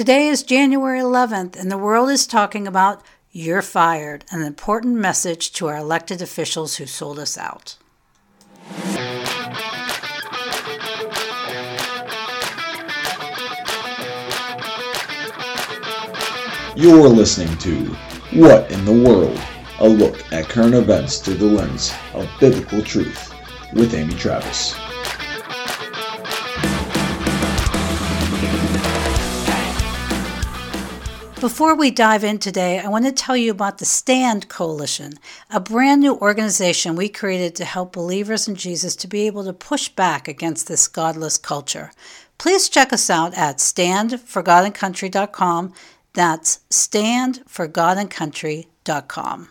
Today is January 11th, and the world is talking about You're Fired, an important message to our elected officials who sold us out. You're listening to What in the World? A look at current events through the lens of biblical truth with Amy Travis. Before we dive in today, I want to tell you about the Stand Coalition, a brand new organization we created to help believers in Jesus to be able to push back against this godless culture. Please check us out at standforgodandcountry.com. That's standforgodandcountry.com.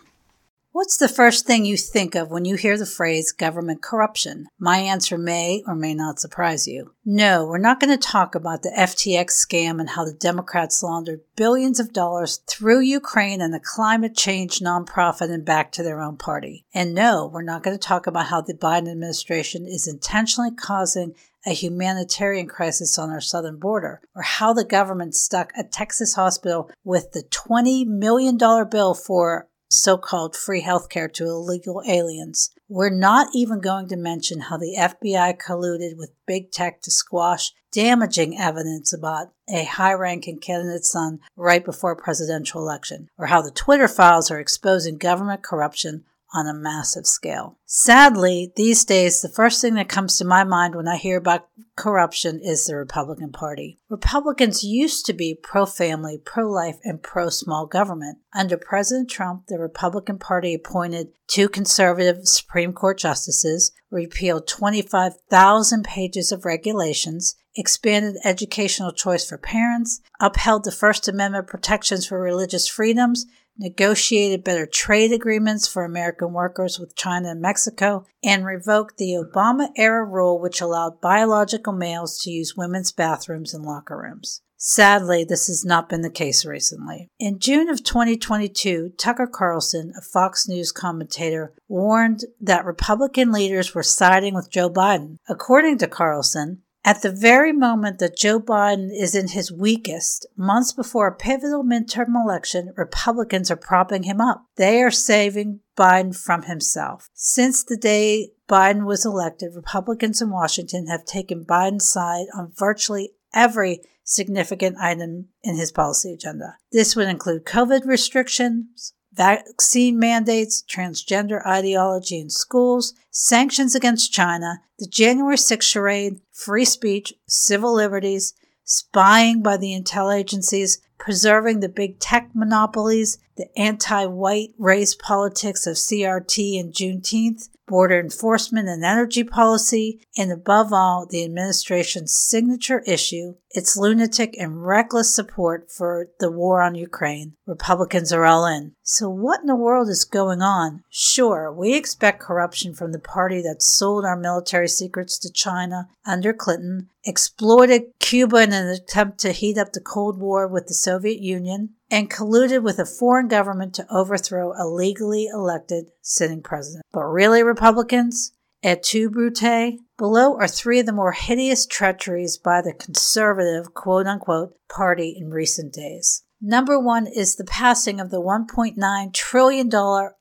What's the first thing you think of when you hear the phrase government corruption? My answer may or may not surprise you. No, we're not going to talk about the FTX scam and how the Democrats laundered billions of dollars through Ukraine and the climate change nonprofit and back to their own party. And no, we're not going to talk about how the Biden administration is intentionally causing a humanitarian crisis on our southern border, or how the government stuck a Texas hospital with the $20 million bill for so called free healthcare to illegal aliens. We're not even going to mention how the FBI colluded with big tech to squash damaging evidence about a high ranking candidate's son right before a presidential election, or how the Twitter files are exposing government corruption on a massive scale. Sadly, these days, the first thing that comes to my mind when I hear about corruption is the Republican Party. Republicans used to be pro family, pro life, and pro small government. Under President Trump, the Republican Party appointed two conservative Supreme Court justices, repealed 25,000 pages of regulations, expanded educational choice for parents, upheld the First Amendment protections for religious freedoms, negotiated better trade agreements for American workers with China and Mexico, and revoked the Obama era rule which allowed biological males to use women's bathrooms and locker rooms. Sadly, this has not been the case recently. In June of 2022, Tucker Carlson, a Fox News commentator, warned that Republican leaders were siding with Joe Biden. According to Carlson, at the very moment that Joe Biden is in his weakest, months before a pivotal midterm election, Republicans are propping him up. They are saving Biden from himself. Since the day Biden was elected, Republicans in Washington have taken Biden's side on virtually every significant item in his policy agenda. This would include COVID restrictions, vaccine mandates, transgender ideology in schools, sanctions against China, the January 6th charade, free speech, civil liberties, spying by the intel agencies, preserving the big tech monopolies, the anti white race politics of CRT and Juneteenth, border enforcement and energy policy, and above all, the administration's signature issue, its lunatic and reckless support for the war on Ukraine. Republicans are all in. So, what in the world is going on? Sure, we expect corruption from the party that sold our military secrets to China under Clinton, exploited Cuba in an attempt to heat up the Cold War with the Soviet Union, and colluded with a foreign government to overthrow a legally elected sitting president. But really, Republicans? Et tu, Brute? Below are three of the more hideous treacheries by the conservative, quote unquote, party in recent days. Number one is the passing of the $1.9 trillion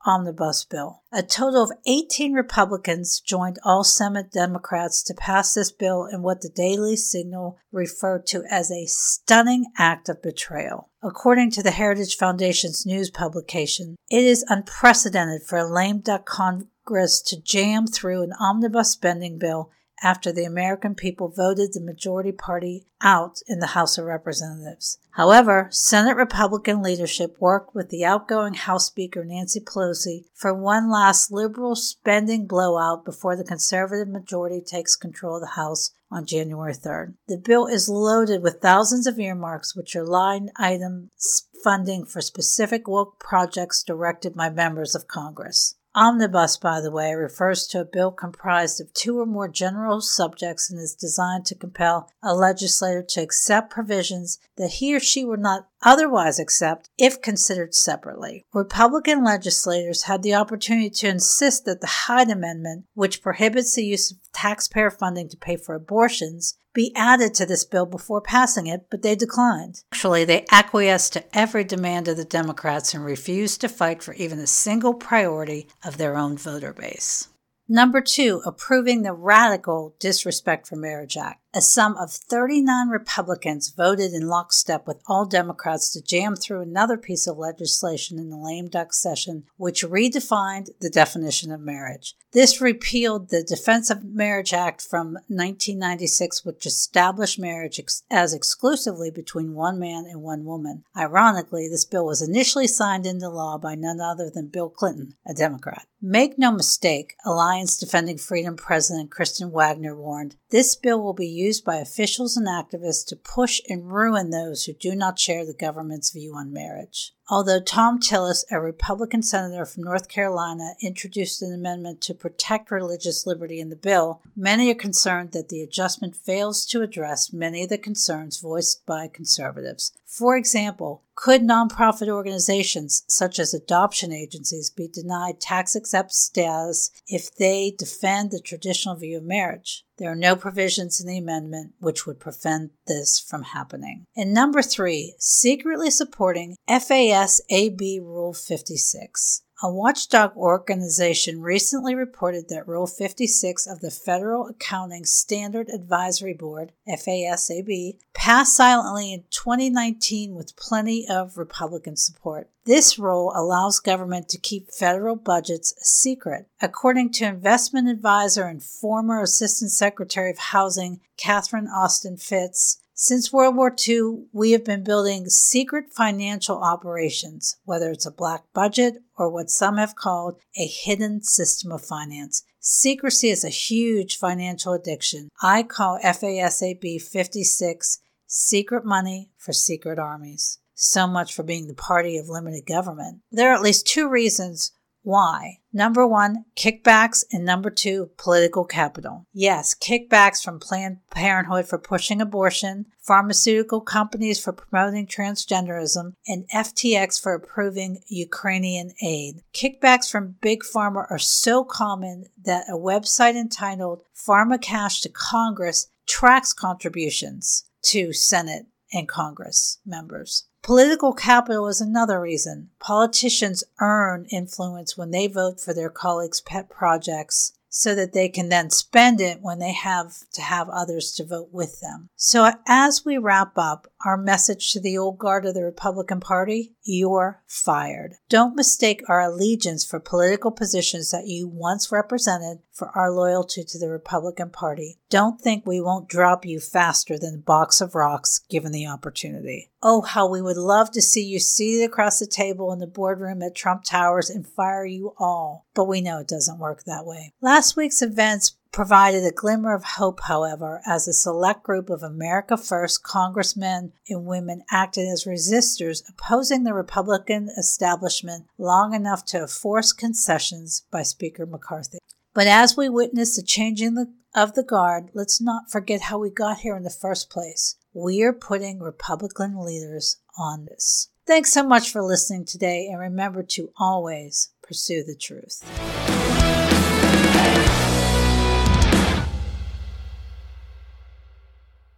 omnibus bill. A total of 18 Republicans joined all Senate Democrats to pass this bill in what the Daily Signal referred to as a stunning act of betrayal. According to the Heritage Foundation's news publication, it is unprecedented for a lame duck Congress to jam through an omnibus spending bill after the American people voted the majority party out in the House of Representatives. However, Senate Republican leadership worked with the outgoing House Speaker Nancy Pelosi for one last liberal spending blowout before the conservative majority takes control of the House on January 3rd. The bill is loaded with thousands of earmarks, which are line items funding for specific woke projects directed by members of Congress. Omnibus, by the way, refers to a bill comprised of two or more general subjects and is designed to compel a legislator to accept provisions that he or she would not otherwise except if considered separately. Republican legislators had the opportunity to insist that the Hyde Amendment, which prohibits the use of taxpayer funding to pay for abortions, be added to this bill before passing it, but they declined. Actually, they acquiesced to every demand of the Democrats and refused to fight for even a single priority of their own voter base. Number two, approving the radical Disrespect for Marriage Act. A sum of 39 Republicans voted in lockstep with all Democrats to jam through another piece of legislation in the lame duck session, which redefined the definition of marriage. This repealed the Defense of Marriage Act from 1996, which established marriage ex- as exclusively between one man and one woman. Ironically, this bill was initially signed into law by none other than Bill Clinton, a Democrat. Make no mistake, Alliance Defending Freedom President Kristen Waggoner warned, this bill will be used by officials and activists to push and ruin those who do not share the government's view on marriage. Although Thom Tillis, a Republican senator from North Carolina, introduced an amendment to protect religious liberty in the bill, many are concerned that the adjustment fails to address many of the concerns voiced by conservatives. For example, could nonprofit organizations such as adoption agencies be denied tax exempt status if they defend the traditional view of marriage? There are no provisions in the amendment which would prevent this from happening. And number three, secretly supporting FASAB Rule 56. A watchdog organization recently reported that Rule 56 of the Federal Accounting Standard Advisory Board, FASAB, passed silently in 2019 with plenty of Republican support. This rule allows government to keep federal budgets secret. According to investment advisor and former Assistant Secretary of Housing Catherine Austin Fitts, since World War II, we have been building secret financial operations, whether it's a black budget or what some have called a hidden system of finance. Secrecy is a huge financial addiction. I call FASAB 56 secret money for secret armies. So much for being the party of limited government. There are at least two reasons why? Number one, kickbacks, and number two, political capital. Yes, kickbacks from Planned Parenthood for pushing abortion, pharmaceutical companies for promoting transgenderism, and FTX for approving Ukrainian aid. Kickbacks from Big Pharma are so common that a website entitled Pharma Cash to Congress tracks contributions to Senate and Congress members. Political capital is another reason. Politicians earn influence when they vote for their colleagues' pet projects so that they can then spend it when they have to have others to vote with them. So, as we wrap up, our message to the old guard of the Republican Party you're fired. Don't mistake our allegiance for political positions that you once represented for our loyalty to the Republican Party. Don't think we won't drop you faster than a box of rocks given the opportunity. Oh, how we would love to see you seated across the table in the boardroom at Trump Towers and fire you all. But we know it doesn't work that way. Last week's events provided a glimmer of hope, however, as a select group of America First congressmen and women acted as resistors opposing the Republican establishment long enough to force concessions by Speaker McCarthy. But as we witness the changing of the guard, let's not forget how we got here in the first place. We are putting Republican leaders on this. Thanks so much for listening today, and remember to always pursue the truth.